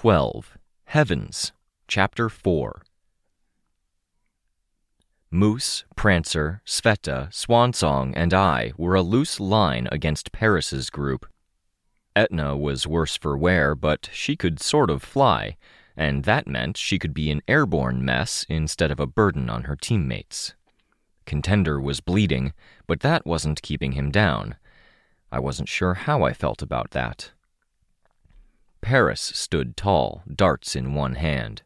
12 Heavens, Chapter 4 Moose, Prancer, Sveta, Swansong, and I were a loose line against Paris's group. Etna was worse for wear, but she could sort of fly, and that meant she could be an airborne mess instead of a burden on her teammates. Contender was bleeding, but that wasn't keeping him down. I wasn't sure how I felt about that. Paris stood tall, darts in one hand.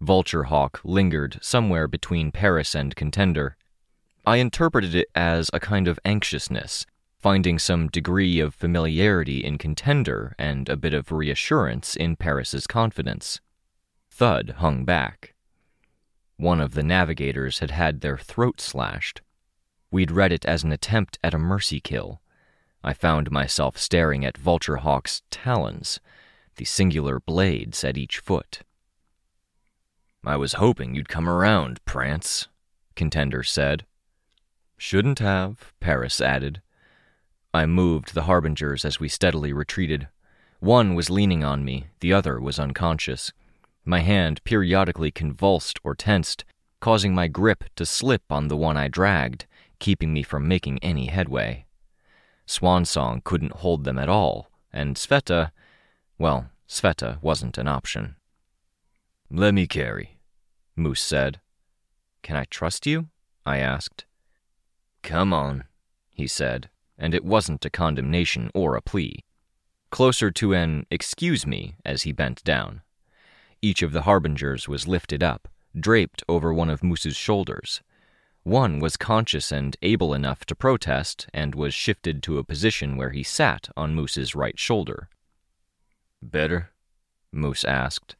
Vulture Hawk lingered somewhere between Paris and Contender. I interpreted it as a kind of anxiousness, finding some degree of familiarity in Contender and a bit of reassurance in Paris's confidence. Thud hung back. One of the navigators had had their throat slashed. We'd read it as an attempt at a mercy kill. I found myself staring at Vulture Hawk's talons the singular blades at each foot. I was hoping you'd come around, Prance, Contender said. Shouldn't have, Paris added. I moved the harbingers as we steadily retreated. One was leaning on me, the other was unconscious. My hand periodically convulsed or tensed, causing my grip to slip on the one I dragged, keeping me from making any headway. Swansong couldn't hold them at all, and Sveta, well, Sveta wasn't an option. Let me carry, Moose said. Can I trust you? I asked. Come on, he said, and it wasn't a condemnation or a plea. Closer to an excuse me as he bent down. Each of the harbingers was lifted up, draped over one of Moose's shoulders. One was conscious and able enough to protest and was shifted to a position where he sat on Moose's right shoulder. Better? Moose asked.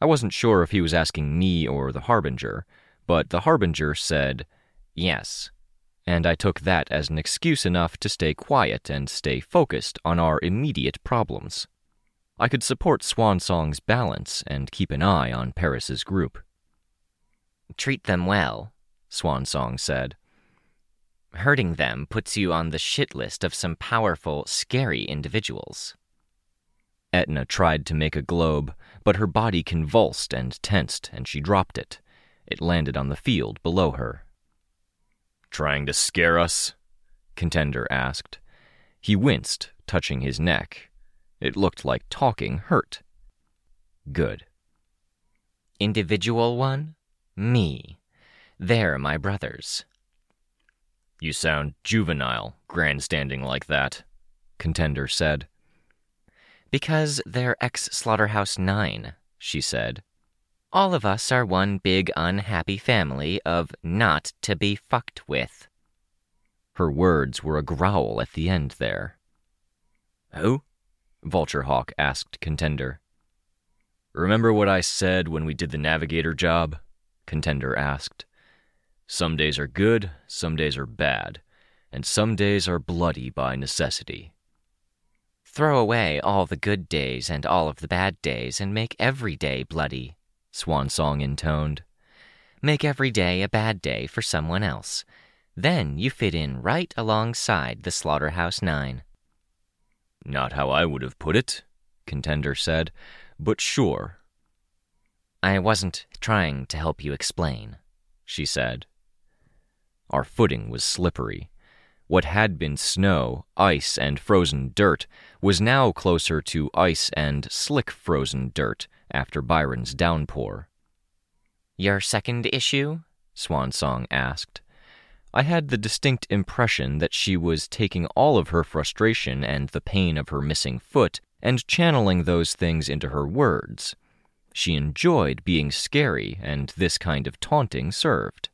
I wasn't sure if he was asking me or the Harbinger, but the Harbinger said, yes, and I took that as an excuse enough to stay quiet and stay focused on our immediate problems. I could support Swansong's balance and keep an eye on Paris's group. Treat them well, Swansong said. Hurting them puts you on the shit list of some powerful, scary individuals. Etna tried to make a globe, but her body convulsed and tensed, and she dropped it. It landed on the field below her. Trying to scare us? Contender asked. He winced, touching his neck. It looked like talking hurt. Good. Individual one? Me. They're my brothers. You sound juvenile, grandstanding like that, Contender said. Because they're ex Slaughterhouse Nine, she said. All of us are one big unhappy family of not to be fucked with. Her words were a growl at the end there. Who? Vulture Hawk asked Contender. Remember what I said when we did the navigator job? Contender asked. Some days are good, some days are bad, and some days are bloody by necessity. Throw away all the good days and all of the bad days and make every day bloody, Swansong intoned. Make every day a bad day for someone else. Then you fit in right alongside the Slaughterhouse Nine. Not how I would have put it, Contender said, but sure. I wasn't trying to help you explain, she said. Our footing was slippery. What had been snow, ice, and frozen dirt was now closer to ice and slick frozen dirt after Byron's downpour. Your second issue? Swansong asked. I had the distinct impression that she was taking all of her frustration and the pain of her missing foot and channeling those things into her words. She enjoyed being scary, and this kind of taunting served.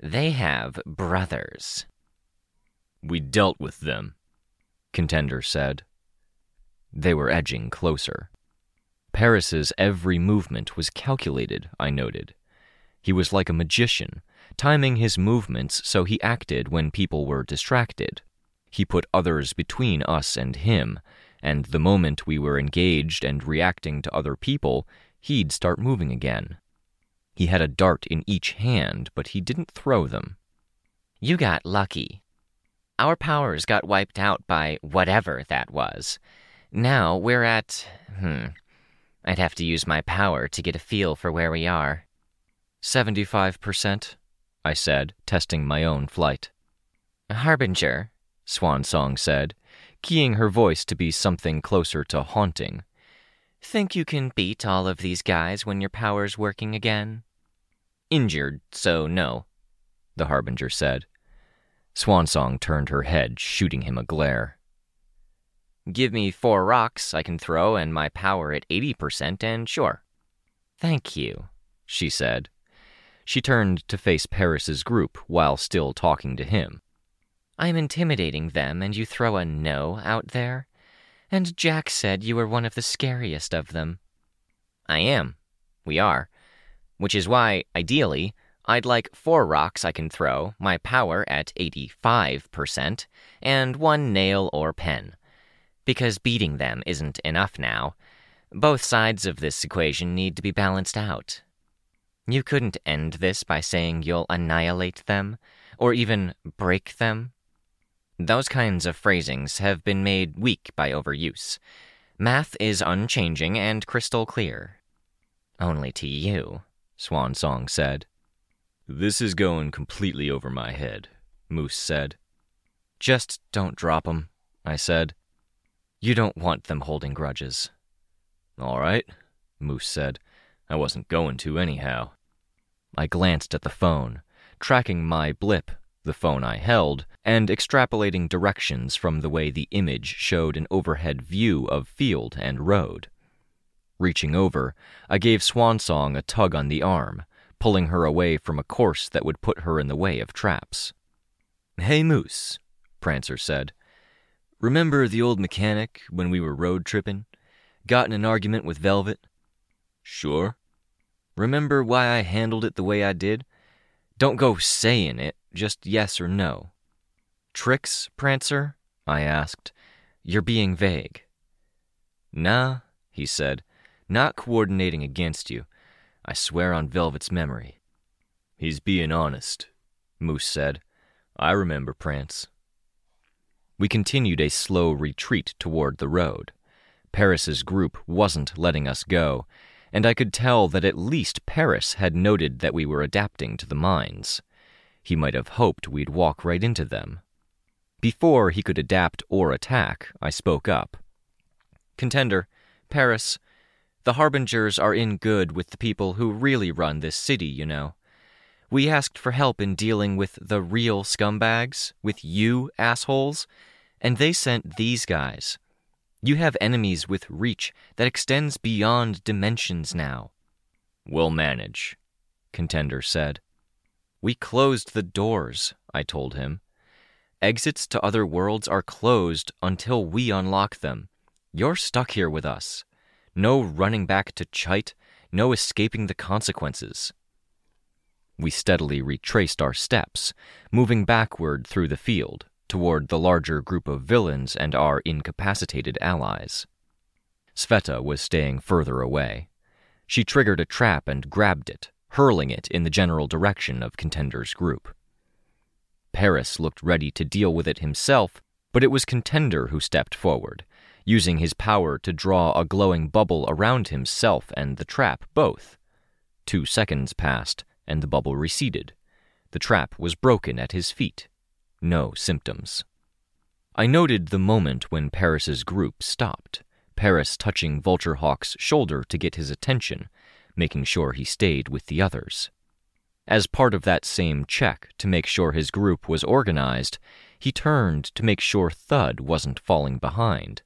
They have brothers, We dealt with them, Contender said. They were edging closer. Paris's every movement was calculated, I noted. He was like a magician, timing his movements so he acted when people were distracted. He put others between us and him, and the moment we were engaged and reacting to other people, he'd start moving again. He had a dart in each hand, but he didn't throw them. You got lucky. Our powers got wiped out by whatever that was. Now we're at. Hmm. I'd have to use my power to get a feel for where we are. 75%, I said, testing my own flight. Harbinger, Swansong said, keying her voice to be something closer to haunting. Think you can beat all of these guys when your power's working again? Injured, so no, the Harbinger said. Swansong turned her head, shooting him a glare. Give me four rocks I can throw and my power at 80%, and sure. Thank you, she said. She turned to face Paris's group while still talking to him. I'm intimidating them, and you throw a no out there? And Jack said you were one of the scariest of them. I am. We are. Which is why, ideally, I'd like four rocks I can throw, my power at 85%, and one nail or pen. Because beating them isn't enough now. Both sides of this equation need to be balanced out. You couldn't end this by saying you'll annihilate them, or even break them. Those kinds of phrasings have been made weak by overuse. Math is unchanging and crystal clear. Only to you, Swansong said. This is going completely over my head, Moose said. Just don't drop 'em, I said. You don't want them holding grudges. All right, Moose said. I wasn't going to anyhow. I glanced at the phone, tracking my blip the phone I held, and extrapolating directions from the way the image showed an overhead view of field and road. Reaching over, I gave Swansong a tug on the arm, pulling her away from a course that would put her in the way of traps. Hey, Moose, Prancer said. Remember the old mechanic when we were road tripping? Got in an argument with Velvet? Sure. Remember why I handled it the way I did? Don't go saying it, just yes or no. Tricks, Prancer? I asked. You're being vague. Nah, he said, not coordinating against you. I swear on Velvet's memory. He's being honest, Moose said. I remember Prance. We continued a slow retreat toward the road. Paris's group wasn't letting us go, and I could tell that at least Paris had noted that we were adapting to the mines. He might have hoped we'd walk right into them. Before he could adapt or attack, I spoke up. Contender, Paris, the Harbingers are in good with the people who really run this city, you know. We asked for help in dealing with the real scumbags, with you assholes, and they sent these guys. You have enemies with reach that extends beyond dimensions now. We'll manage, Contender said. We closed the doors, I told him. Exits to other worlds are closed until we unlock them. You're stuck here with us. No running back to Cheit, no escaping the consequences. We steadily retraced our steps, moving backward through the field, toward the larger group of villains and our incapacitated allies. Sveta was staying further away. She triggered a trap and grabbed it, hurling it in the general direction of Contender's group. Paris looked ready to deal with it himself, but it was Contender who stepped forward, using his power to draw a glowing bubble around himself and the trap both. Two seconds passed, and the bubble receded. The trap was broken at his feet. No symptoms. I noted the moment when Paris's group stopped, Paris touching Vulturehawk's shoulder to get his attention, making sure he stayed with the others. As part of that same check to make sure his group was organized, he turned to make sure Thud wasn't falling behind.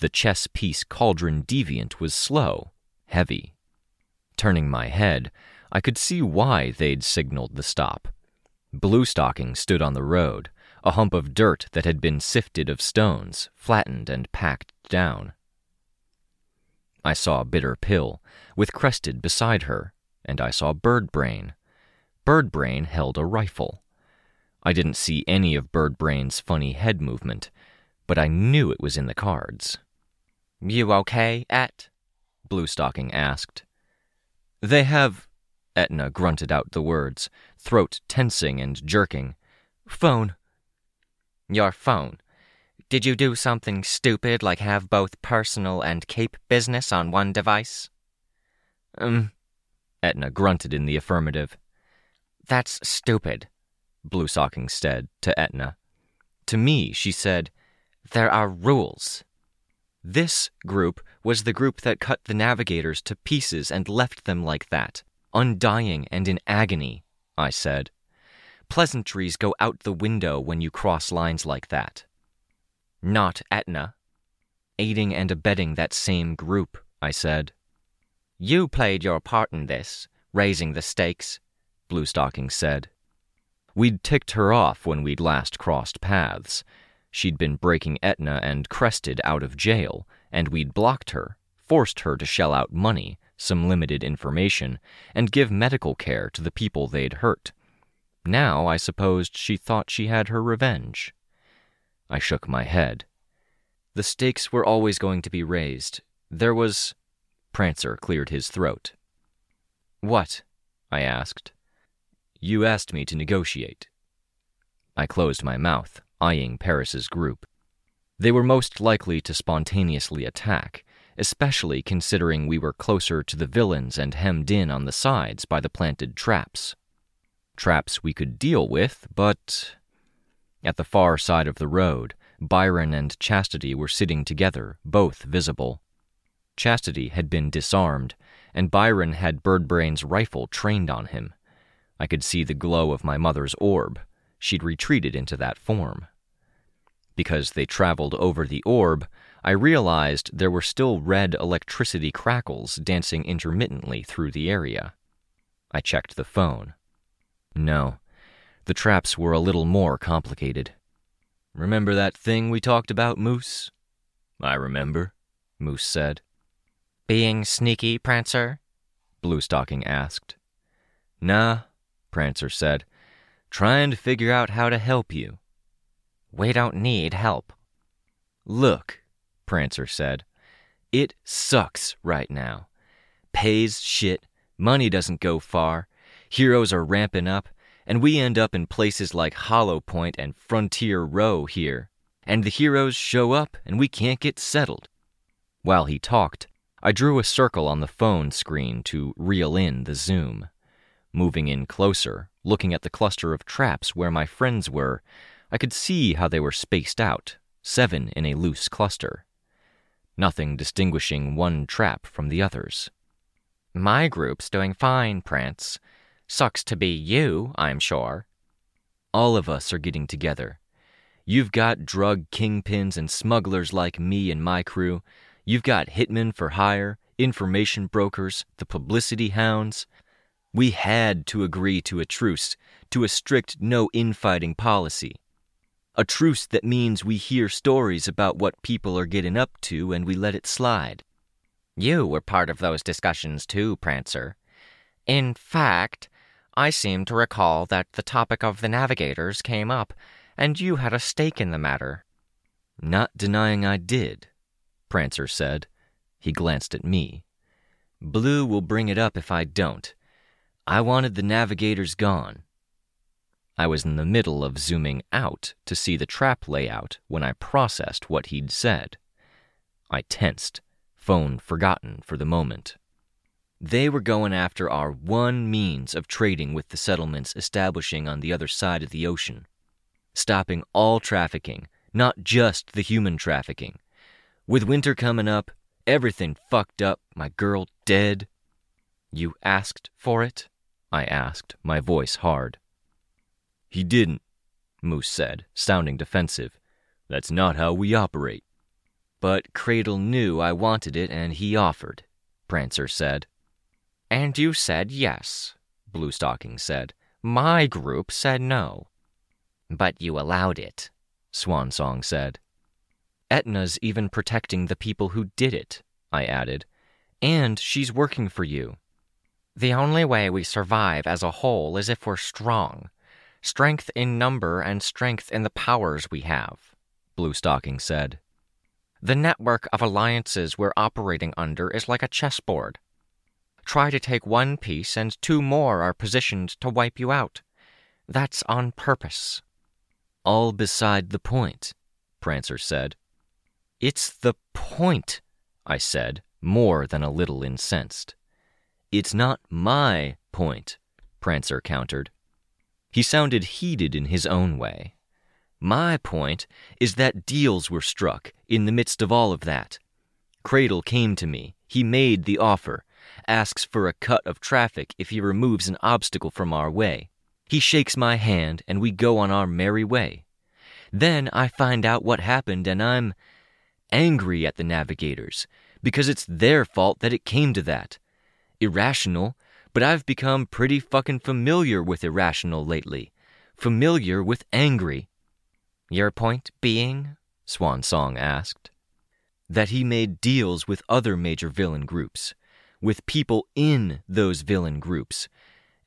The chess piece cauldron deviant was slow, heavy. Turning my head, I could see why they'd signaled the stop. Bluestocking stood on the road, a hump of dirt that had been sifted of stones, flattened and packed down. I saw Bitter Pill, with Crested beside her, and I saw Bird Brain. Bird Brain held a rifle. I didn't see any of Bird Brain's funny head movement, but I knew it was in the cards. You okay, Et? Bluestocking asked. They have. Etna grunted out the words, throat tensing and jerking. Phone. Your phone. Did you do something stupid like have both personal and cape business on one device? Um. Etna grunted in the affirmative. That's stupid, Bluestocking said to Etna. To me, she said, There are rules. This group was the group that cut the navigators to pieces and left them like that, undying and in agony, I said. Pleasantries go out the window when you cross lines like that. Not Etna. Aiding and abetting that same group, I said. You played your part in this, raising the stakes, Bluestocking said. We'd ticked her off when we'd last crossed paths. She'd been breaking Etna and Crested out of jail, and we'd blocked her, forced her to shell out money, some limited information, and give medical care to the people they'd hurt. Now I supposed she thought she had her revenge. I shook my head. The stakes were always going to be raised. There was. Prancer cleared his throat. What? I asked. You asked me to negotiate. I closed my mouth, eyeing Paris's group. They were most likely to spontaneously attack, especially considering we were closer to the villains and hemmed in on the sides by the planted traps. Traps we could deal with, but. At the far side of the road, Byron and Chastity were sitting together, both visible. Chastity had been disarmed, and Byron had Birdbrain's rifle trained on him. I could see the glow of my mother's orb. She'd retreated into that form. Because they traveled over the orb, I realized there were still red electricity crackles dancing intermittently through the area. I checked the phone. No, the traps were a little more complicated. Remember that thing we talked about, Moose? I remember, Moose said. Being sneaky, Prancer? Bluestocking asked. Nah, Prancer said. Trying to figure out how to help you. We don't need help. Look, Prancer said. It sucks right now. Pays shit, money doesn't go far, heroes are ramping up, and we end up in places like Hollow Point and Frontier Row here. And the heroes show up and we can't get settled. While he talked, I drew a circle on the phone screen to reel in the zoom. Moving in closer, looking at the cluster of traps where my friends were, I could see how they were spaced out, seven in a loose cluster. Nothing distinguishing one trap from the others. My group's doing fine, Prance. Sucks to be you, I'm sure. All of us are getting together. You've got drug kingpins and smugglers like me and my crew. You've got hitmen for hire, information brokers, the publicity hounds. We had to agree to a truce, to a strict no infighting policy. A truce that means we hear stories about what people are getting up to and we let it slide. You were part of those discussions too, Prancer. In fact, I seem to recall that the topic of the navigators came up, and you had a stake in the matter. Not denying I did, Prancer said. He glanced at me. Blue will bring it up if I don't. I wanted the navigators gone. I was in the middle of zooming out to see the trap layout when I processed what he'd said. I tensed, phone forgotten for the moment. They were going after our one means of trading with the settlements establishing on the other side of the ocean. Stopping all trafficking, not just the human trafficking. With winter coming up, everything fucked up, my girl dead. You asked for it? I asked, my voice hard. He didn't, Moose said, sounding defensive. That's not how we operate. But Cradle knew I wanted it and he offered, Prancer said. And you said yes, Bluestocking said. My group said no. But you allowed it, Swansong said. Etna's even protecting the people who did it, I added. And she's working for you. The only way we survive as a whole is if we're strong. Strength in number and strength in the powers we have, Bluestocking said. The network of alliances we're operating under is like a chessboard. Try to take one piece, and two more are positioned to wipe you out. That's on purpose. All beside the point, Prancer said. It's the point, I said, more than a little incensed. It's not my point, Prancer countered. He sounded heated in his own way. My point is that deals were struck in the midst of all of that. Cradle came to me. He made the offer, asks for a cut of traffic if he removes an obstacle from our way. He shakes my hand, and we go on our merry way. Then I find out what happened, and I'm angry at the navigators because it's their fault that it came to that. Irrational, but I've become pretty fucking familiar with irrational lately. Familiar with angry. Your point being? Swansong asked. That he made deals with other major villain groups, with people in those villain groups,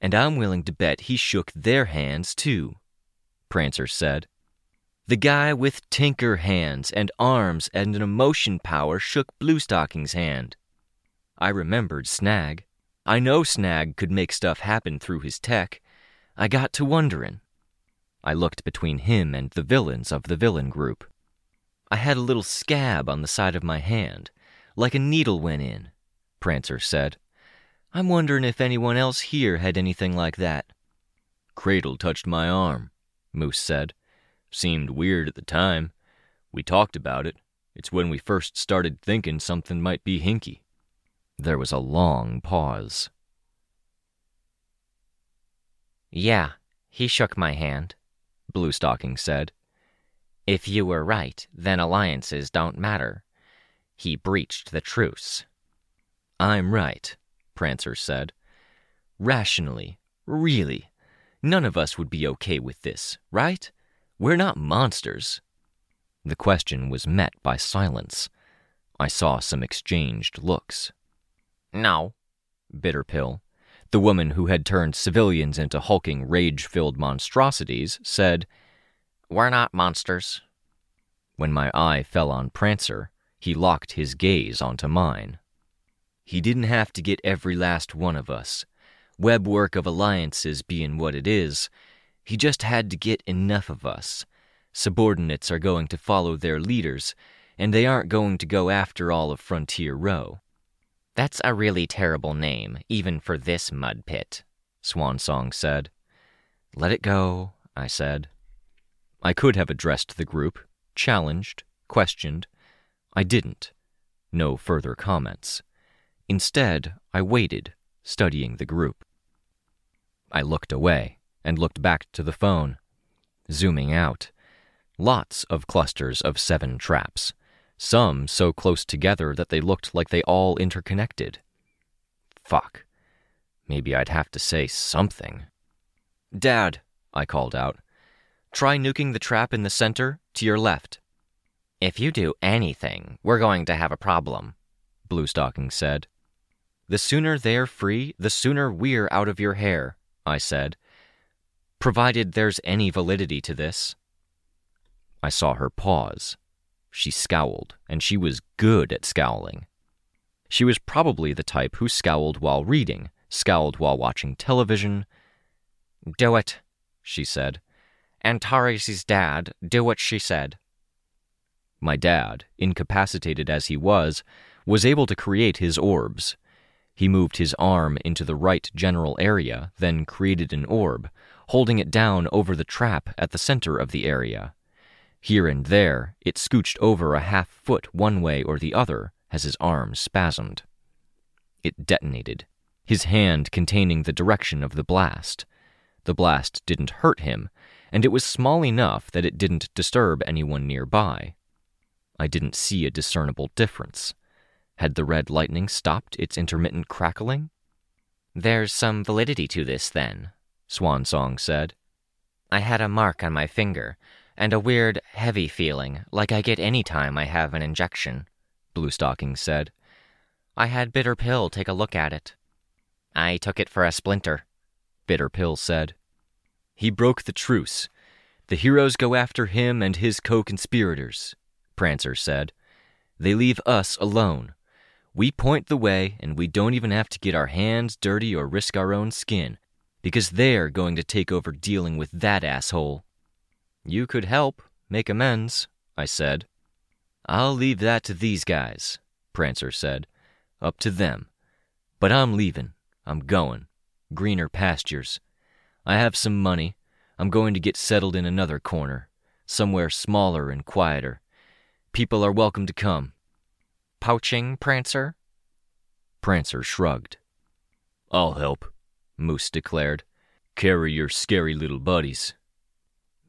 and I'm willing to bet he shook their hands too, Prancer said. The guy with tinker hands and arms and an emotion power shook Bluestocking's hand. I remembered Snag. I know Snag could make stuff happen through his tech. I got to wonderin'. I looked between him and the villains of the villain group. I had a little scab on the side of my hand, like a needle went in, Prancer said. I'm wonderin' if anyone else here had anything like that. Cradle touched my arm, Moose said. Seemed weird at the time. We talked about it. It's when we first started thinking something might be hinky. There was a long pause. Yeah, he shook my hand, Bluestocking said. If you were right, then alliances don't matter. He breached the truce. I'm right, Prancer said. Rationally, really, none of us would be okay with this, right? We're not monsters. The question was met by silence. I saw some exchanged looks. No. Bitter Pill, the woman who had turned civilians into hulking, rage filled monstrosities, said, We're not monsters. When my eye fell on Prancer, he locked his gaze onto mine. He didn't have to get every last one of us. Web work of alliances being what it is, he just had to get enough of us. Subordinates are going to follow their leaders, and they aren't going to go after all of Frontier Row. That's a really terrible name, even for this mud pit, Swansong said. Let it go, I said. I could have addressed the group, challenged, questioned. I didn't. No further comments. Instead, I waited, studying the group. I looked away and looked back to the phone. Zooming out. Lots of clusters of seven traps, some so close together that they looked like they all interconnected. Fuck. Maybe I'd have to say something. Dad, I called out. Try nuking the trap in the center to your left. If you do anything, we're going to have a problem, Bluestocking said. The sooner they're free, the sooner we're out of your hair, I said, provided there's any validity to this. I saw her pause. She scowled, and she was good at scowling. She was probably the type who scowled while reading, scowled while watching television. Do it, she said. Antares' dad, do what she said. My dad, incapacitated as he was, was able to create his orbs. He moved his arm into the right general area, then created an orb, holding it down over the trap at the center of the area. Here and there, it scooched over a half foot one way or the other as his arm spasmed. It detonated, his hand containing the direction of the blast. The blast didn't hurt him, and it was small enough that it didn't disturb anyone nearby. I didn't see a discernible difference. Had the red lightning stopped its intermittent crackling? There's some validity to this, then, Swansong said. I had a mark on my finger, and a weird, heavy feeling, like I get any time I have an injection, Bluestocking said. I had Bitter Pill take a look at it. I took it for a splinter, Bitter Pill said. He broke the truce. The heroes go after him and his co conspirators, Prancer said. They leave us alone. We point the way, and we don't even have to get our hands dirty or risk our own skin, because they're going to take over dealing with that asshole. You could help, make amends, I said. I'll leave that to these guys, Prancer said. Up to them. But I'm leaving. I'm going. Greener pastures. I have some money. I'm going to get settled in another corner, somewhere smaller and quieter. People are welcome to come. Pouching, Prancer? Prancer shrugged. I'll help. Moose declared. Carry your scary little buddies.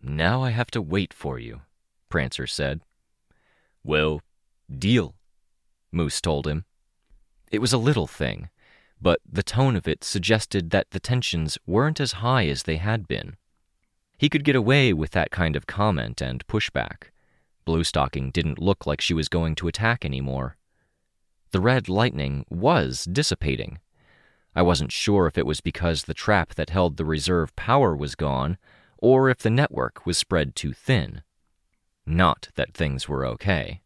Now I have to wait for you, Prancer said. Well, deal, Moose told him. It was a little thing, but the tone of it suggested that the tensions weren't as high as they had been. He could get away with that kind of comment and pushback. Bluestocking didn't look like she was going to attack anymore. The red lightning was dissipating, I wasn't sure if it was because the trap that held the reserve power was gone, or if the network was spread too thin. Not that things were okay.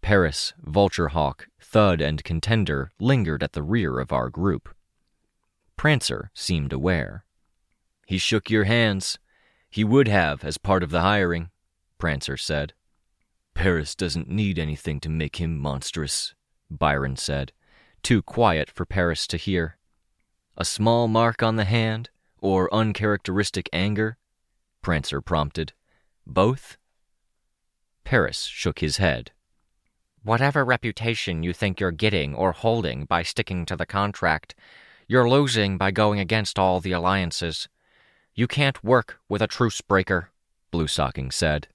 Paris, Vulturehawk, Thud, and Contender lingered at the rear of our group. Prancer seemed aware. He shook your hands. He would have as part of the hiring, Prancer said. Paris doesn't need anything to make him monstrous, Byron said, too quiet for Paris to hear. A small mark on the hand, or uncharacteristic anger? Prancer prompted. Both? Paris shook his head. Whatever reputation you think you're getting or holding by sticking to the contract, you're losing by going against all the alliances. You can't work with a truce breaker, Bluestocking said.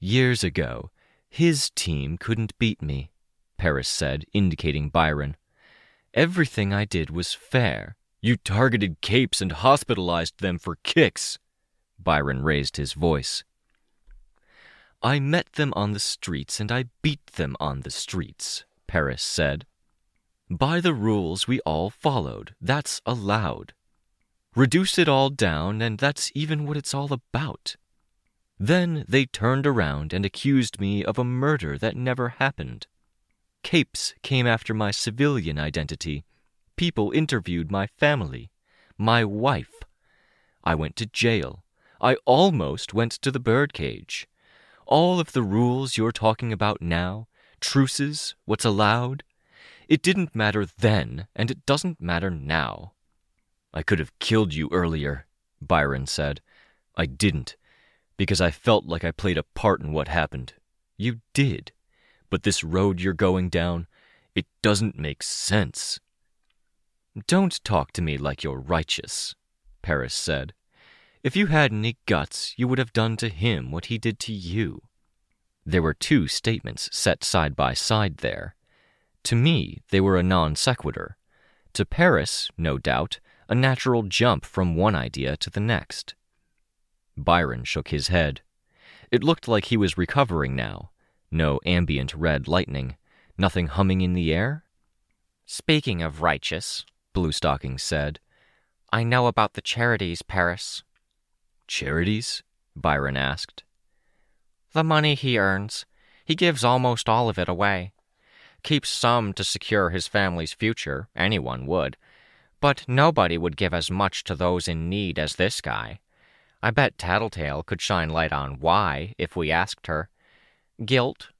Years ago, his team couldn't beat me, Paris said, indicating Byron. Everything I did was fair. You targeted capes and hospitalized them for kicks. Byron raised his voice. I met them on the streets and I beat them on the streets, Paris said. By the rules we all followed, that's allowed. Reduce it all down, and that's even what it's all about. Then they turned around and accused me of a murder that never happened. Capes came after my civilian identity. People interviewed my family, my wife. I went to jail. I almost went to the birdcage. All of the rules you're talking about now, truces, what's allowed, it didn't matter then, and it doesn't matter now. I could have killed you earlier, Byron said. I didn't, because I felt like I played a part in what happened. You did. But this road you're going down, it doesn't make sense. Don't talk to me like you're righteous, Paris said. If you had any guts, you would have done to him what he did to you. There were two statements set side by side there. To me, they were a non sequitur. To Paris, no doubt, a natural jump from one idea to the next. Byron shook his head. It looked like he was recovering now, no ambient red lightning. Nothing humming in the air? Speaking of righteous, Bluestocking said, I know about the charities, Paris. Charities? Byron asked. The money he earns. He gives almost all of it away. Keeps some to secure his family's future, anyone would. But nobody would give as much to those in need as this guy. I bet Tattletale could shine light on why if we asked her. Guilt?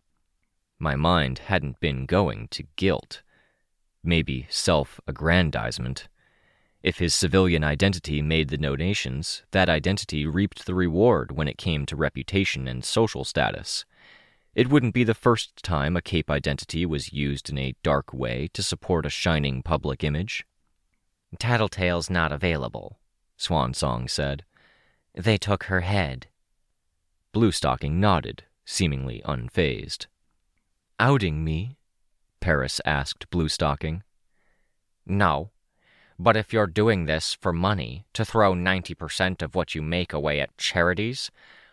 My mind hadn't been going to guilt. Maybe self aggrandizement. If his civilian identity made the donations, that identity reaped the reward when it came to reputation and social status. It wouldn't be the first time a Cape identity was used in a dark way to support a shining public image. Tattletale's not available, Swansong said. They took her head. Bluestocking nodded, seemingly unfazed. Outing me? Paris asked Bluestocking. No, But if you're doing this for money, to throw 90% of what you make away at charities,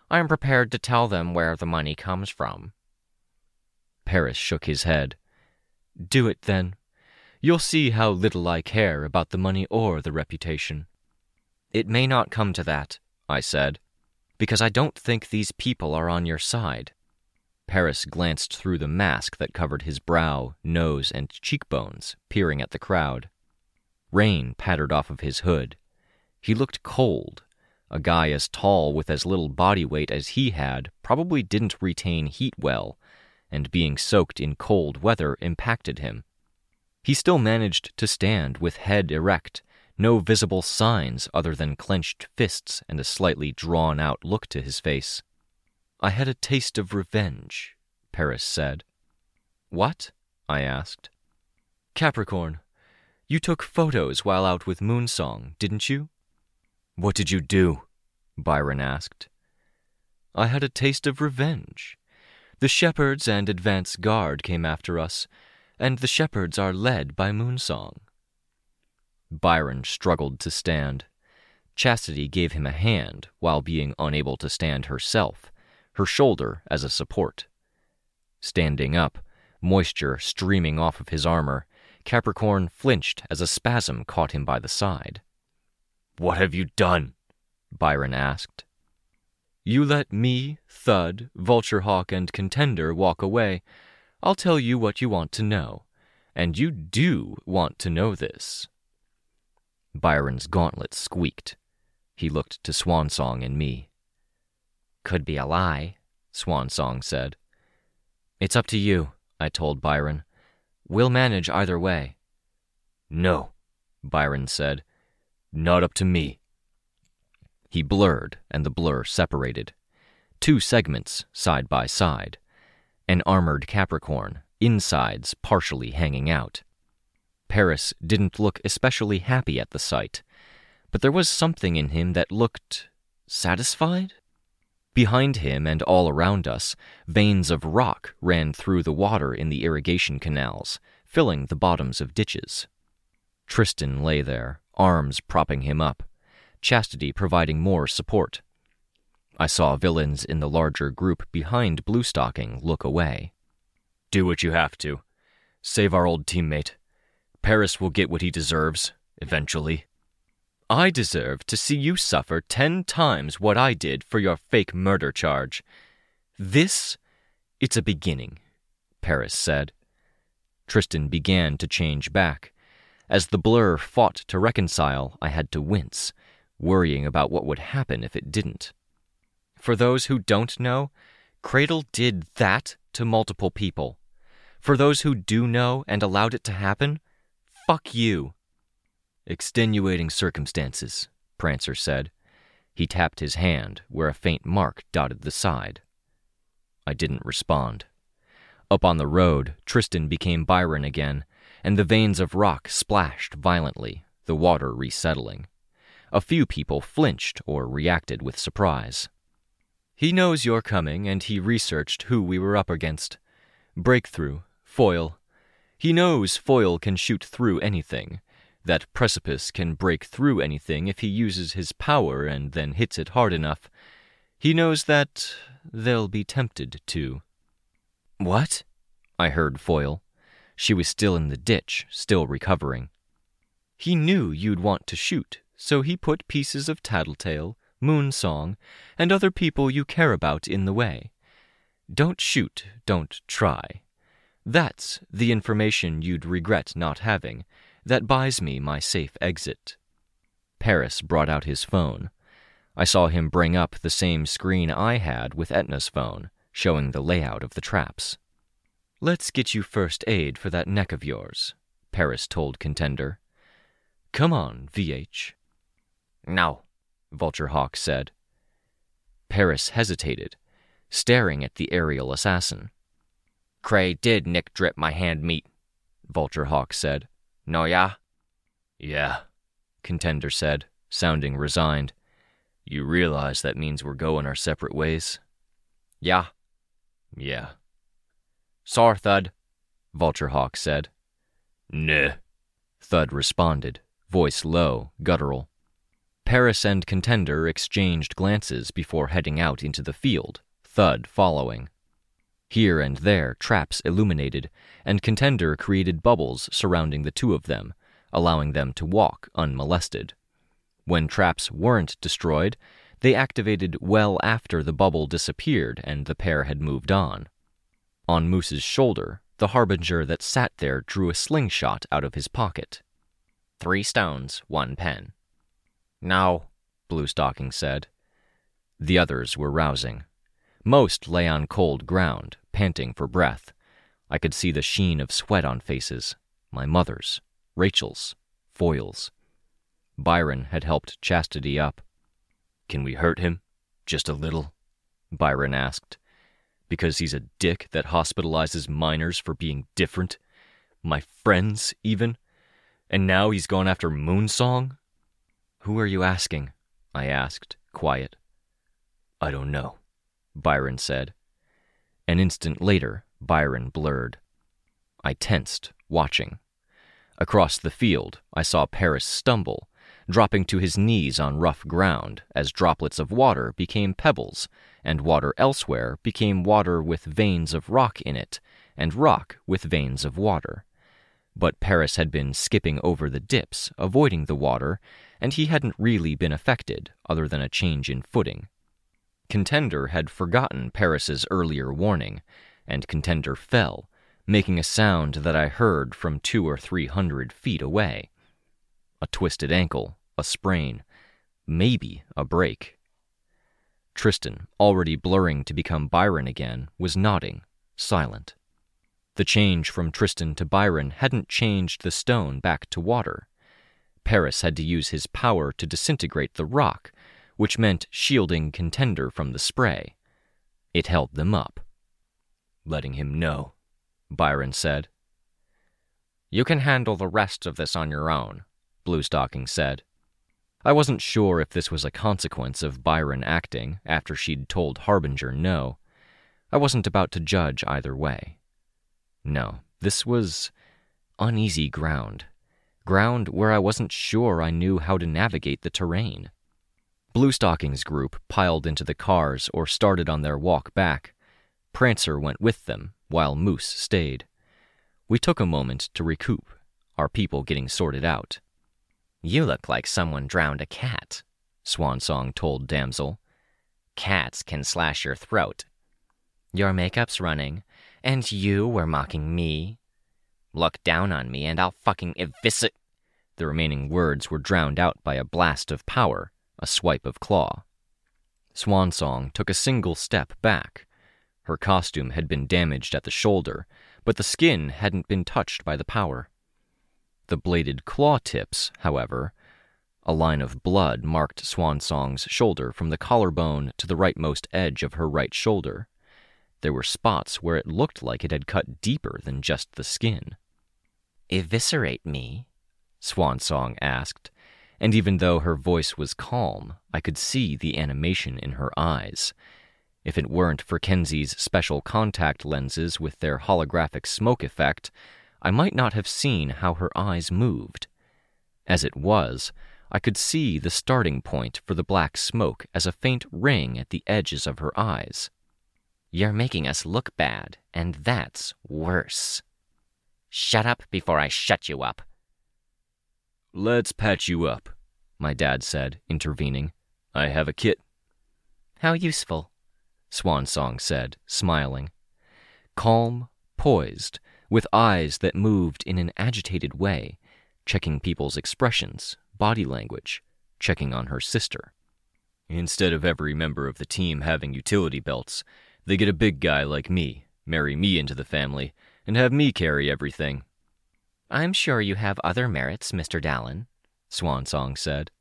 I am prepared to tell them where the money comes from. Paris shook his head. Do it then. You'll see how little I care about the money or the reputation. It may not come to that, I said, because I don't think these people are on your side. Paris glanced through the mask that covered his brow, nose, and cheekbones, peering at the crowd. Rain pattered off of his hood. He looked cold. A guy as tall with as little body weight as he had probably didn't retain heat well, and being soaked in cold weather impacted him. He still managed to stand with head erect, no visible signs other than clenched fists and a slightly drawn out look to his face. I had a taste of revenge, Paris said. What? I asked. Capricorn, you took photos while out with Moonsong, didn't you? What did you do? Byron asked. I had a taste of revenge. The shepherds and advance guard came after us, and the shepherds are led by Moonsong. Byron struggled to stand. Chastity gave him a hand while being unable to stand herself her shoulder as a support. Standing up, moisture streaming off of his armor, Capricorn flinched as a spasm caught him by the side. What have you done? Byron asked. You let me, Thud, Vulturehawk, and Contender walk away. I'll tell you what you want to know. And you do want to know this. Byron's gauntlet squeaked. He looked to Swansong and me. Could be a lie, Swansong said. It's up to you, I told Byron. We'll manage either way. No, Byron said. Not up to me. He blurred, and the blur separated. Two segments, side by side. An armored Capricorn, insides partially hanging out. Paris didn't look especially happy at the sight, but there was something in him that looked satisfied? Behind him and all around us, veins of rock ran through the water in the irrigation canals, filling the bottoms of ditches. Tristan lay there, arms propping him up, Chastity providing more support. I saw villains in the larger group behind Bluestocking look away. Do what you have to. Save our old teammate. Paris will get what he deserves, eventually. I deserve to see you suffer ten times what I did for your fake murder charge. This, it's a beginning, Paris said. Tristan began to change back. As the blur fought to reconcile, I had to wince, worrying about what would happen if it didn't. For those who don't know, Cradle did that to multiple people. For those who do know and allowed it to happen, fuck you. Extenuating circumstances, Prancer said. He tapped his hand where a faint mark dotted the side. I didn't respond. Up on the road, Tristan became Byron again, and the veins of rock splashed violently, the water resettling. A few people flinched or reacted with surprise. He knows you're coming, and he researched who we were up against. Breakthrough, Foil. He knows Foil can shoot through anything, that Precipice can break through anything if he uses his power and then hits it hard enough. He knows that they'll be tempted to. What? I heard Foil. She was still in the ditch, still recovering. He knew you'd want to shoot, so he put pieces of Tattletale, Moonsong, and other people you care about in the way. Don't shoot, don't try. That's the information you'd regret not having, that buys me my safe exit. Paris brought out his phone. I saw him bring up the same screen I had with Etna's phone, showing the layout of the traps. Let's get you first aid for that neck of yours, Paris told Contender. Come on, VH. No, Vulturehawk said. Paris hesitated, staring at the aerial assassin. Cray did nick drip my hand meat, Vulturehawk said. No, yeah? Yeah, Contender said, sounding resigned. You realize that means we're going our separate ways? Yeah. Yeah. Sore, Thud, Vulturehawk said. Nah, Thud responded, voice low, guttural. Paris and Contender exchanged glances before heading out into the field, Thud following. Here and there, traps illuminated, and Contender created bubbles surrounding the two of them, allowing them to walk unmolested. When traps weren't destroyed, they activated well after the bubble disappeared and the pair had moved on. On Moose's shoulder, the harbinger that sat there drew a slingshot out of his pocket. Three stones, one pen. No, Bluestocking said. The others were rousing. Most lay on cold ground, panting for breath. I could see the sheen of sweat on faces my mother's, Rachel's, Foil's. Byron had helped Chastity up. Can we hurt him? Just a little? Byron asked. Because he's a dick that hospitalizes minors for being different? My friends, even? And now he's gone after Moonsong? Who are you asking? I asked, quiet. I don't know, Byron said. An instant later, Byron blurred. I tensed, watching. Across the field, I saw Paris stumble, dropping to his knees on rough ground as droplets of water became pebbles, and water elsewhere became water with veins of rock in it, and rock with veins of water. But Paris had been skipping over the dips, avoiding the water, and he hadn't really been affected, other than a change in footing. Contender had forgotten Paris's earlier warning, and Contender fell, making a sound that I heard from two or three hundred feet away. A twisted ankle, a sprain, maybe a break. Tristan, already blurring to become Byron again, was nodding, silent. The change from Tristan to Byron hadn't changed the stone back to water. Paris had to use his power to disintegrate the rock, which meant shielding Contender from the spray. It held them up. Letting him know, Byron said. You can handle the rest of this on your own, Bluestocking said. I wasn't sure if this was a consequence of Byron acting after she'd told Harbinger no. I wasn't about to judge either way. No, this was uneasy ground. Ground where I wasn't sure I knew how to navigate the terrain. Bluestocking's group piled into the cars or started on their walk back. Prancer went with them, while Moose stayed. We took a moment to recoup, our people getting sorted out. You look like someone drowned a cat, Swansong told Damsel. Cats can slash your throat. Your makeup's running, and you were mocking me. Look down on me and I'll fucking eviscerate. The remaining words were drowned out by a blast of power a swipe of claw. Swansong took a single step back. Her costume had been damaged at the shoulder, but the skin hadn't been touched by the power. The bladed claw tips, however, a line of blood marked Swansong's shoulder from the collarbone to the rightmost edge of her right shoulder. There were spots where it looked like it had cut deeper than just the skin. Eviscerate me? Swansong asked, and even though her voice was calm, I could see the animation in her eyes. If it weren't for Kenzie's special contact lenses with their holographic smoke effect, I might not have seen how her eyes moved. As it was, I could see the starting point for the black smoke as a faint ring at the edges of her eyes. You're making us look bad, and that's worse. Shut up before I shut you up. Let's patch you up, my dad said, intervening. I have a kit. How useful, Swansong said, smiling. Calm, poised, with eyes that moved in an agitated way, checking people's expressions, body language, checking on her sister. Instead of every member of the team having utility belts, they get a big guy like me, marry me into the family, and have me carry everything. I'm sure you have other merits, Mr. Dallin, Swansong said.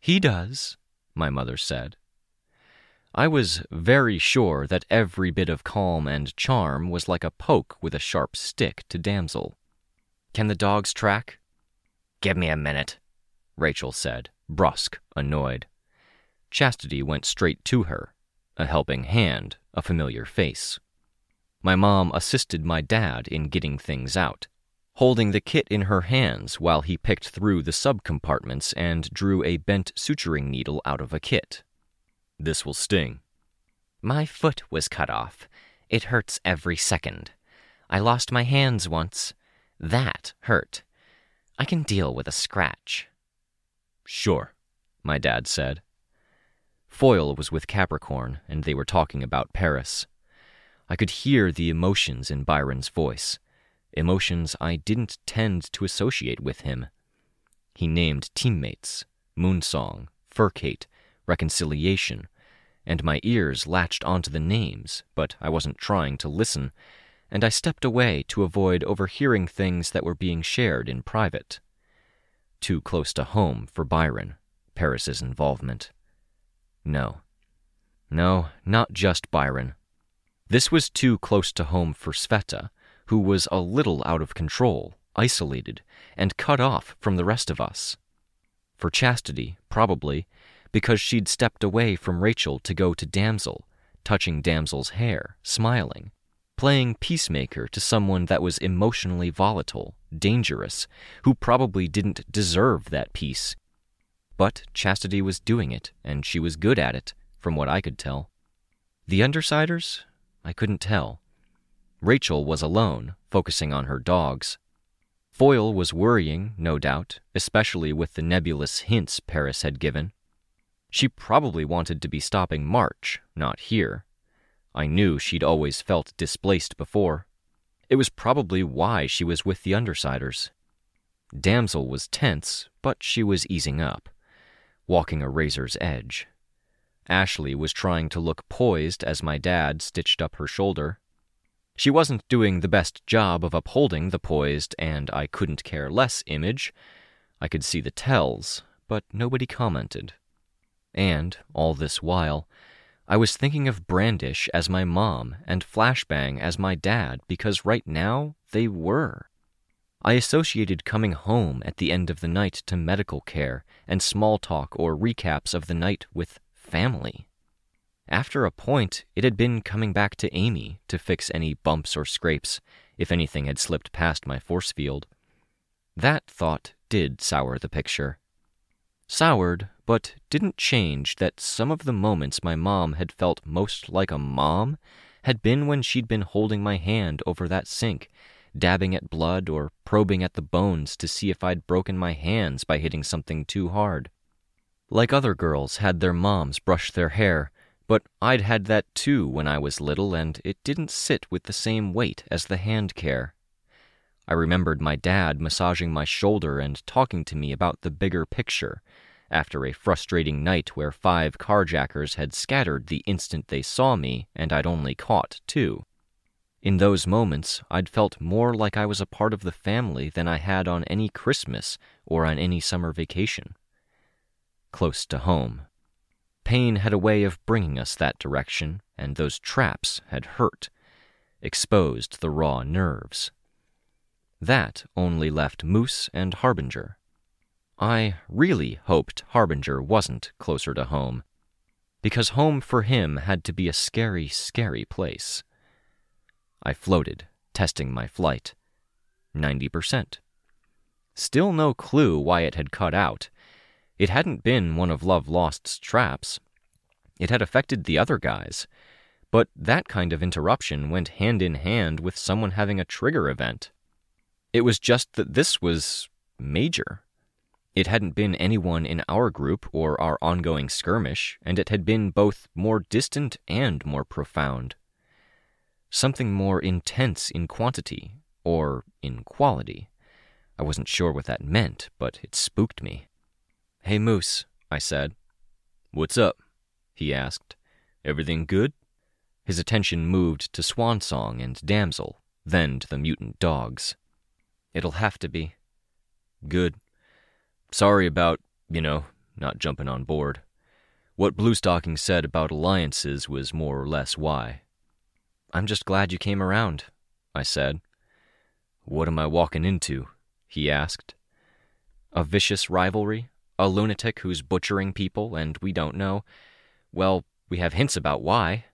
He does, my mother said. I was very sure that every bit of calm and charm was like a poke with a sharp stick to Damsel. Can the dogs track? Give me a minute, Rachel said, brusque, annoyed. Chastity went straight to her, a helping hand, a familiar face. My mom assisted my dad in getting things out holding the kit in her hands while he picked through the subcompartments and drew a bent suturing needle out of a kit. This will sting. My foot was cut off. It hurts every second. I lost my hands once. That hurt. I can deal with a scratch. Sure, my dad said. Foil was with Capricorn, and they were talking about Paris. I could hear the emotions in Byron's voice emotions I didn't tend to associate with him. He named teammates, Moonsong, Furcate, Reconciliation, and my ears latched onto the names, but I wasn't trying to listen, and I stepped away to avoid overhearing things that were being shared in private. Too close to home for Byron, Paris's involvement. No. No, not just Byron. This was too close to home for Sveta, who was a little out of control, isolated, and cut off from the rest of us. For Chastity, probably, because she'd stepped away from Rachel to go to Damsel, touching Damsel's hair, smiling, playing peacemaker to someone that was emotionally volatile, dangerous, who probably didn't deserve that peace. But Chastity was doing it, and she was good at it, from what I could tell. The Undersiders? I couldn't tell. Rachel was alone, focusing on her dogs. Foil was worrying, no doubt, especially with the nebulous hints Paris had given. She probably wanted to be stopping March, not here. I knew she'd always felt displaced before. It was probably why she was with the Undersiders. Damsel was tense, but she was easing up, walking a razor's edge. Ashley was trying to look poised as my dad stitched up her shoulder. She wasn't doing the best job of upholding the poised and I couldn't care less image. I could see the tells, but nobody commented. And, all this while, I was thinking of Brandish as my mom and Flashbang as my dad because right now they were. I associated coming home at the end of the night to medical care and small talk or recaps of the night with family. After a point, it had been coming back to Amy to fix any bumps or scrapes, if anything had slipped past my force field. That thought did sour the picture. Soured, but didn't change that some of the moments my mom had felt most like a mom had been when she'd been holding my hand over that sink, dabbing at blood or probing at the bones to see if I'd broken my hands by hitting something too hard. Like other girls had their moms brush their hair, but I'd had that too when I was little, and it didn't sit with the same weight as the hand care. I remembered my dad massaging my shoulder and talking to me about the bigger picture after a frustrating night where five carjackers had scattered the instant they saw me, and I'd only caught two. In those moments, I'd felt more like I was a part of the family than I had on any Christmas or on any summer vacation. Close to home. Pain had a way of bringing us that direction, and those traps had hurt, exposed the raw nerves. That only left Moose and Harbinger. I really hoped Harbinger wasn't closer to home, because home for him had to be a scary, scary place. I floated, testing my flight. 90%. Still no clue why it had cut out, it hadn't been one of Love Lost's traps. It had affected the other guys. But that kind of interruption went hand in hand with someone having a trigger event. It was just that this was major. It hadn't been anyone in our group or our ongoing skirmish, and it had been both more distant and more profound. Something more intense in quantity, or in quality. I wasn't sure what that meant, but it spooked me. Hey, Moose, I said. What's up? he asked. Everything good? His attention moved to Swansong and Damsel, then to the mutant dogs. It'll have to be. Good. Sorry about, you know, not jumping on board. What Bluestocking said about alliances was more or less why. I'm just glad you came around, I said. What am I walking into? he asked. A vicious rivalry? A lunatic who's butchering people, and we don't know. Well, we have hints about why.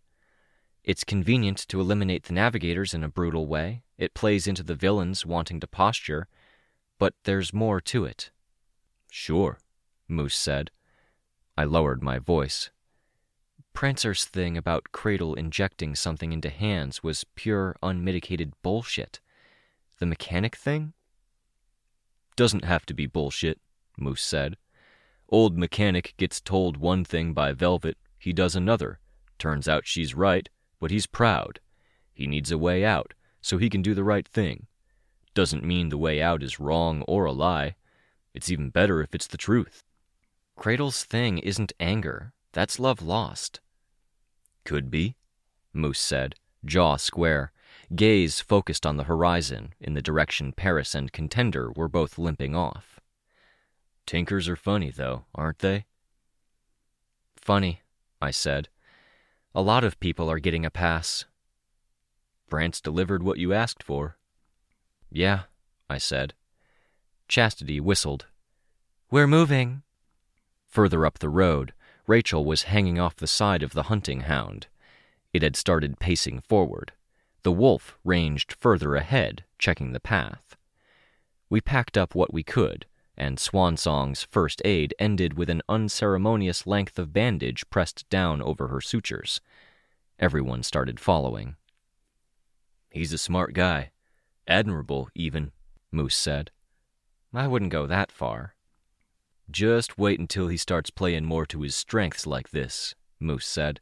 It's convenient to eliminate the navigators in a brutal way. It plays into the villains wanting to posture. But there's more to it. Sure, Moose said. I lowered my voice. Prancer's thing about Cradle injecting something into hands was pure, unmitigated bullshit. The mechanic thing? Doesn't have to be bullshit, Moose said. Old mechanic gets told one thing by Velvet, he does another. Turns out she's right, but he's proud. He needs a way out, so he can do the right thing. Doesn't mean the way out is wrong or a lie. It's even better if it's the truth. Cradle's thing isn't anger. That's love lost. Could be, Moose said, jaw square, gaze focused on the horizon in the direction Paris and Contender were both limping off. Tinkers are funny, though, aren't they? Funny, I said. A lot of people are getting a pass. Brant's delivered what you asked for. Yeah, I said. Chastity whistled. We're moving. Further up the road, Rachel was hanging off the side of the hunting hound. It had started pacing forward. The wolf ranged further ahead, checking the path. We packed up what we could, and Swansong's first aid ended with an unceremonious length of bandage pressed down over her sutures. Everyone started following. He's a smart guy. Admirable, even, Moose said. I wouldn't go that far. Just wait until he starts playing more to his strengths like this, Moose said.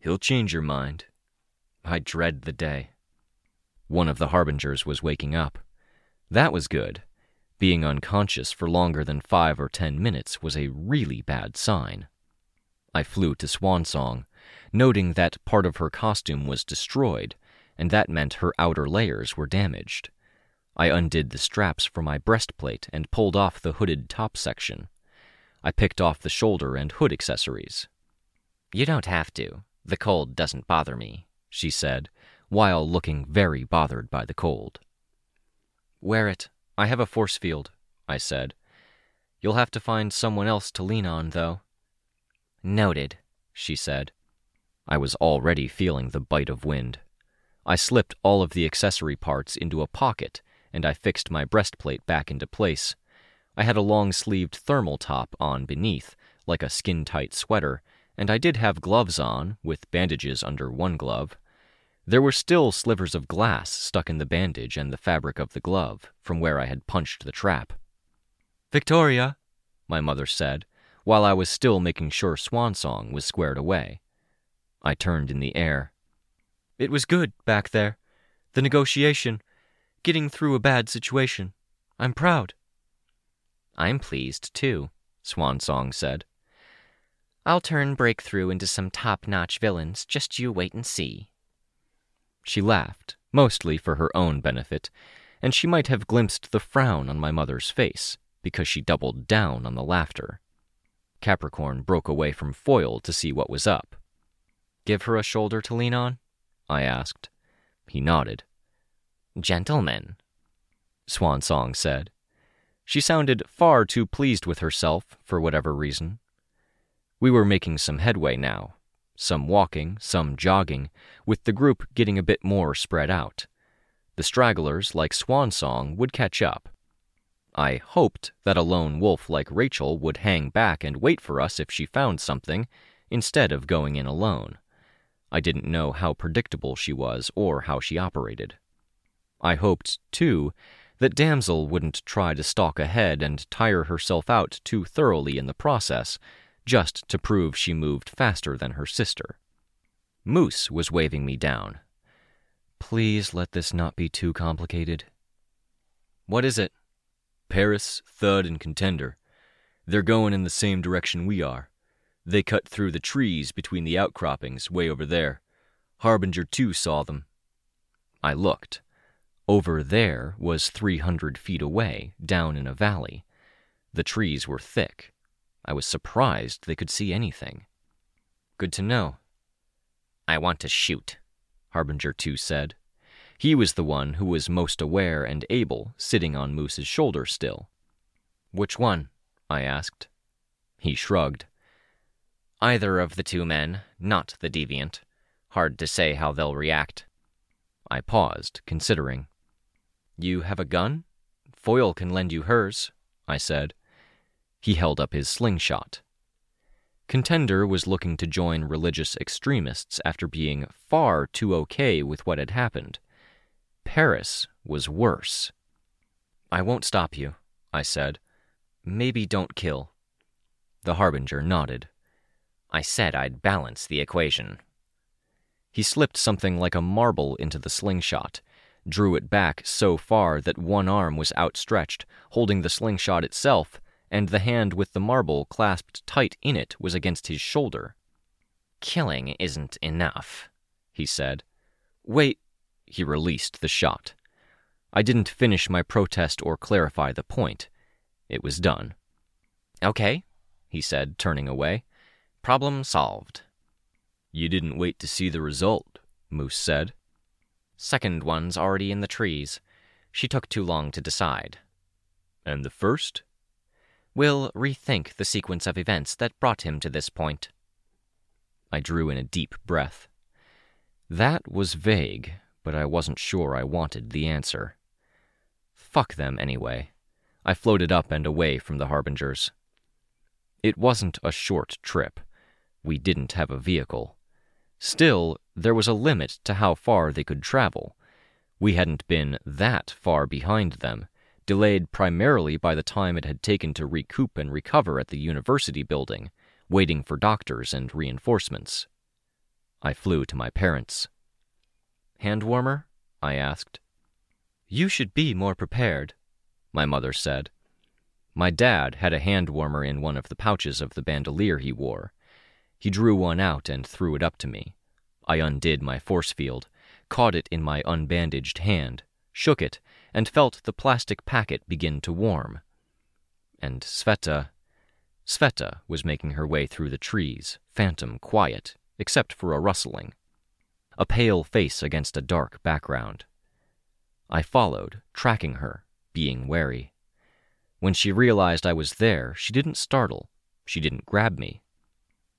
He'll change your mind. I dread the day. One of the harbingers was waking up. That was good. Being unconscious for longer than five or ten minutes was a really bad sign. I flew to Swansong, noting that part of her costume was destroyed, and that meant her outer layers were damaged. I undid the straps for my breastplate and pulled off the hooded top section. I picked off the shoulder and hood accessories. You don't have to. The cold doesn't bother me, she said, while looking very bothered by the cold. Wear it, I have a force field, I said. You'll have to find someone else to lean on, though. Noted, she said. I was already feeling the bite of wind. I slipped all of the accessory parts into a pocket, and I fixed my breastplate back into place. I had a long sleeved thermal top on beneath, like a skin tight sweater, and I did have gloves on, with bandages under one glove. There were still slivers of glass stuck in the bandage and the fabric of the glove from where I had punched the trap. Victoria, my mother said, while I was still making sure Swansong was squared away. I turned in the air. It was good back there. The negotiation. Getting through a bad situation. I'm proud. I'm pleased, too, Swansong said. I'll turn Breakthrough into some top notch villains, just you wait and see. She laughed, mostly for her own benefit, and she might have glimpsed the frown on my mother's face, because she doubled down on the laughter. Capricorn broke away from Foil to see what was up. Give her a shoulder to lean on? I asked. He nodded. Gentlemen, Swansong said. She sounded far too pleased with herself, for whatever reason. We were making some headway now, some walking, some jogging, with the group getting a bit more spread out. The stragglers, like Swansong, would catch up. I hoped that a lone wolf like Rachel would hang back and wait for us if she found something, instead of going in alone. I didn't know how predictable she was or how she operated. I hoped, too, that Damsel wouldn't try to stalk ahead and tire herself out too thoroughly in the process, just to prove she moved faster than her sister. Moose was waving me down. Please let this not be too complicated. What is it? Paris, Thud, and Contender. They're going in the same direction we are. They cut through the trees between the outcroppings way over there. Harbinger, too, saw them. I looked. Over there was 300 feet away, down in a valley. The trees were thick. I was surprised they could see anything. Good to know. I want to shoot, Harbinger 2 said. He was the one who was most aware and able, sitting on Moose's shoulder still. Which one? I asked. He shrugged. Either of the two men, not the deviant. Hard to say how they'll react. I paused, considering. You have a gun? Foil can lend you hers, I said. He held up his slingshot. Contender was looking to join religious extremists after being far too okay with what had happened. Paris was worse. I won't stop you, I said. Maybe don't kill. The Harbinger nodded. I said I'd balance the equation. He slipped something like a marble into the slingshot, drew it back so far that one arm was outstretched, holding the slingshot itself, and the hand with the marble clasped tight in it was against his shoulder. Killing isn't enough, he said. Wait, he released the shot. I didn't finish my protest or clarify the point. It was done. Okay, he said, turning away. Problem solved. You didn't wait to see the result, Moose said. Second one's already in the trees. She took too long to decide. And the first? We'll rethink the sequence of events that brought him to this point. I drew in a deep breath. That was vague, but I wasn't sure I wanted the answer. Fuck them anyway. I floated up and away from the Harbingers. It wasn't a short trip. We didn't have a vehicle. Still, there was a limit to how far they could travel. We hadn't been that far behind them, delayed primarily by the time it had taken to recoup and recover at the university building, waiting for doctors and reinforcements. I flew to my parents. Hand warmer? I asked. You should be more prepared, my mother said. My dad had a hand warmer in one of the pouches of the bandolier he wore. He drew one out and threw it up to me. I undid my force field, caught it in my unbandaged hand, shook it, and felt the plastic packet begin to warm. And Sveta. Sveta was making her way through the trees, phantom quiet, except for a rustling. A pale face against a dark background. I followed, tracking her, being wary. When she realized I was there, she didn't startle. She didn't grab me.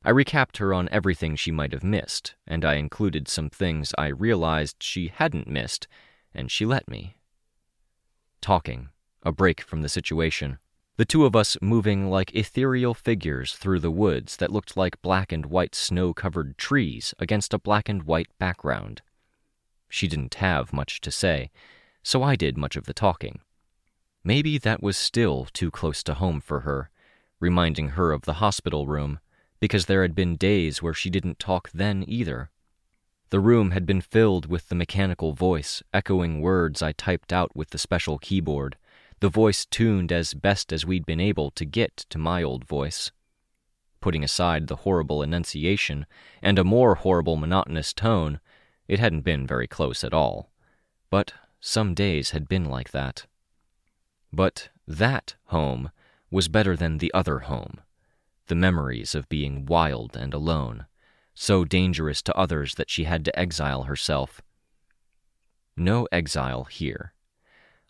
I recapped her on everything she might have missed, and I included some things I realized she hadn't missed, and she let me. Talking, a break from the situation. The two of us moving like ethereal figures through the woods that looked like black and white snow covered trees against a black and white background. She didn't have much to say, so I did much of the talking. Maybe that was still too close to home for her, reminding her of the hospital room, because there had been days where she didn't talk then either. The room had been filled with the mechanical voice, echoing words I typed out with the special keyboard, the voice tuned as best as we'd been able to get to my old voice. Putting aside the horrible enunciation and a more horrible monotonous tone, it hadn't been very close at all. But some days had been like that. But that home was better than the other home. The memories of being wild and alone, so dangerous to others that she had to exile herself. No exile here.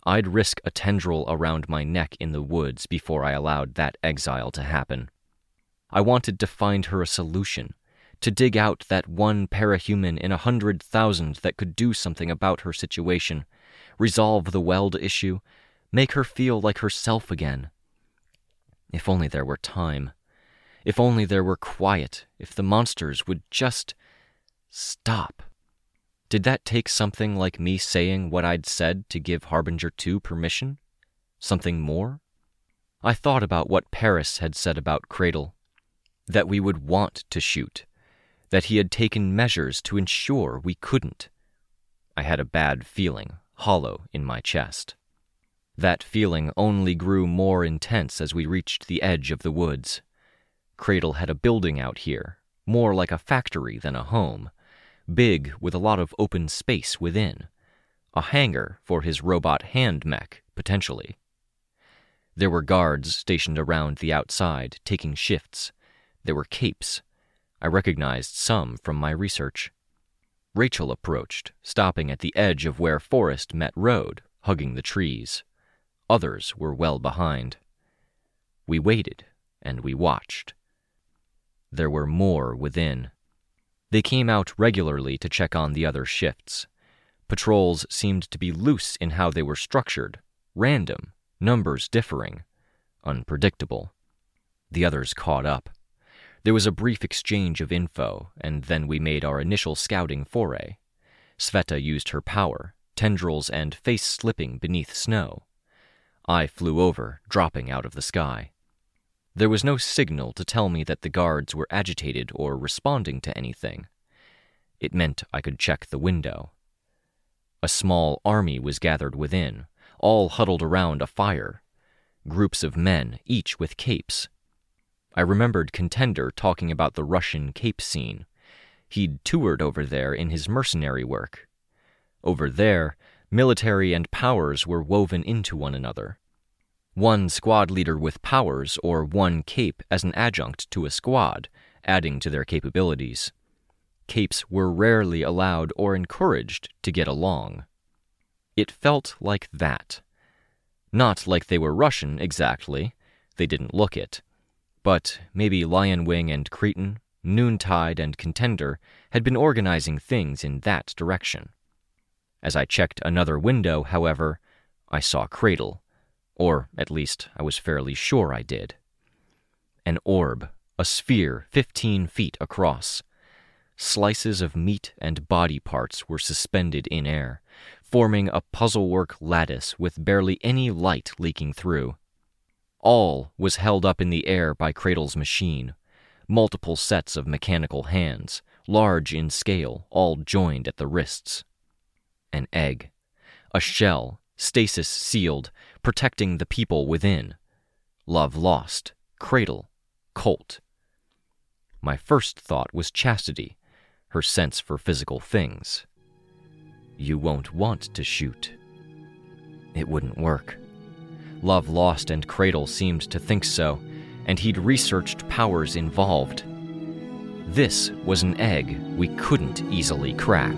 I'd risk a tendril around my neck in the woods before I allowed that exile to happen. I wanted to find her a solution, to dig out that one parahuman in a hundred thousand that could do something about her situation, resolve the weld issue, make her feel like herself again. If only there were time. If only there were quiet. If the monsters would just stop. Did that take something like me saying what I'd said to give Harbinger 2 permission? Something more? I thought about what Paris had said about Cradle that we would want to shoot, that he had taken measures to ensure we couldn't. I had a bad feeling, hollow in my chest. That feeling only grew more intense as we reached the edge of the woods. Cradle had a building out here, more like a factory than a home, big with a lot of open space within. A hangar for his robot hand mech, potentially. There were guards stationed around the outside, taking shifts. There were capes. I recognized some from my research. Rachel approached, stopping at the edge of where forest met road, hugging the trees. Others were well behind. We waited and we watched. There were more within. They came out regularly to check on the other shifts. Patrols seemed to be loose in how they were structured, random, numbers differing, unpredictable. The others caught up. There was a brief exchange of info, and then we made our initial scouting foray. Sveta used her power, tendrils and face slipping beneath snow. I flew over, dropping out of the sky. There was no signal to tell me that the guards were agitated or responding to anything. It meant I could check the window. A small army was gathered within, all huddled around a fire. Groups of men, each with capes. I remembered Contender talking about the Russian cape scene. He'd toured over there in his mercenary work. Over there, military and powers were woven into one another. One squad leader with powers or one cape as an adjunct to a squad, adding to their capabilities. Capes were rarely allowed or encouraged to get along. It felt like that. Not like they were Russian exactly, they didn't look it. But maybe Lion Wing and Cretan, Noontide and Contender had been organizing things in that direction. As I checked another window, however, I saw Cradle or, at least, I was fairly sure I did. An orb, a sphere 15 feet across. Slices of meat and body parts were suspended in air, forming a puzzlework lattice with barely any light leaking through. All was held up in the air by Cradle's machine, multiple sets of mechanical hands, large in scale, all joined at the wrists. An egg, a shell, stasis sealed, protecting the people within. Love lost, cradle, colt. My first thought was chastity, her sense for physical things. You won't want to shoot. It wouldn't work. Love Lost and Cradle seemed to think so, and he'd researched powers involved. This was an egg we couldn't easily crack.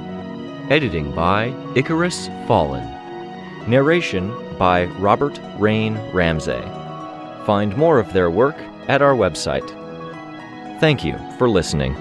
Editing by Icarus Fallen. Narration by Robert Rain Ramsay. Find more of their work at our website. Thank you for listening.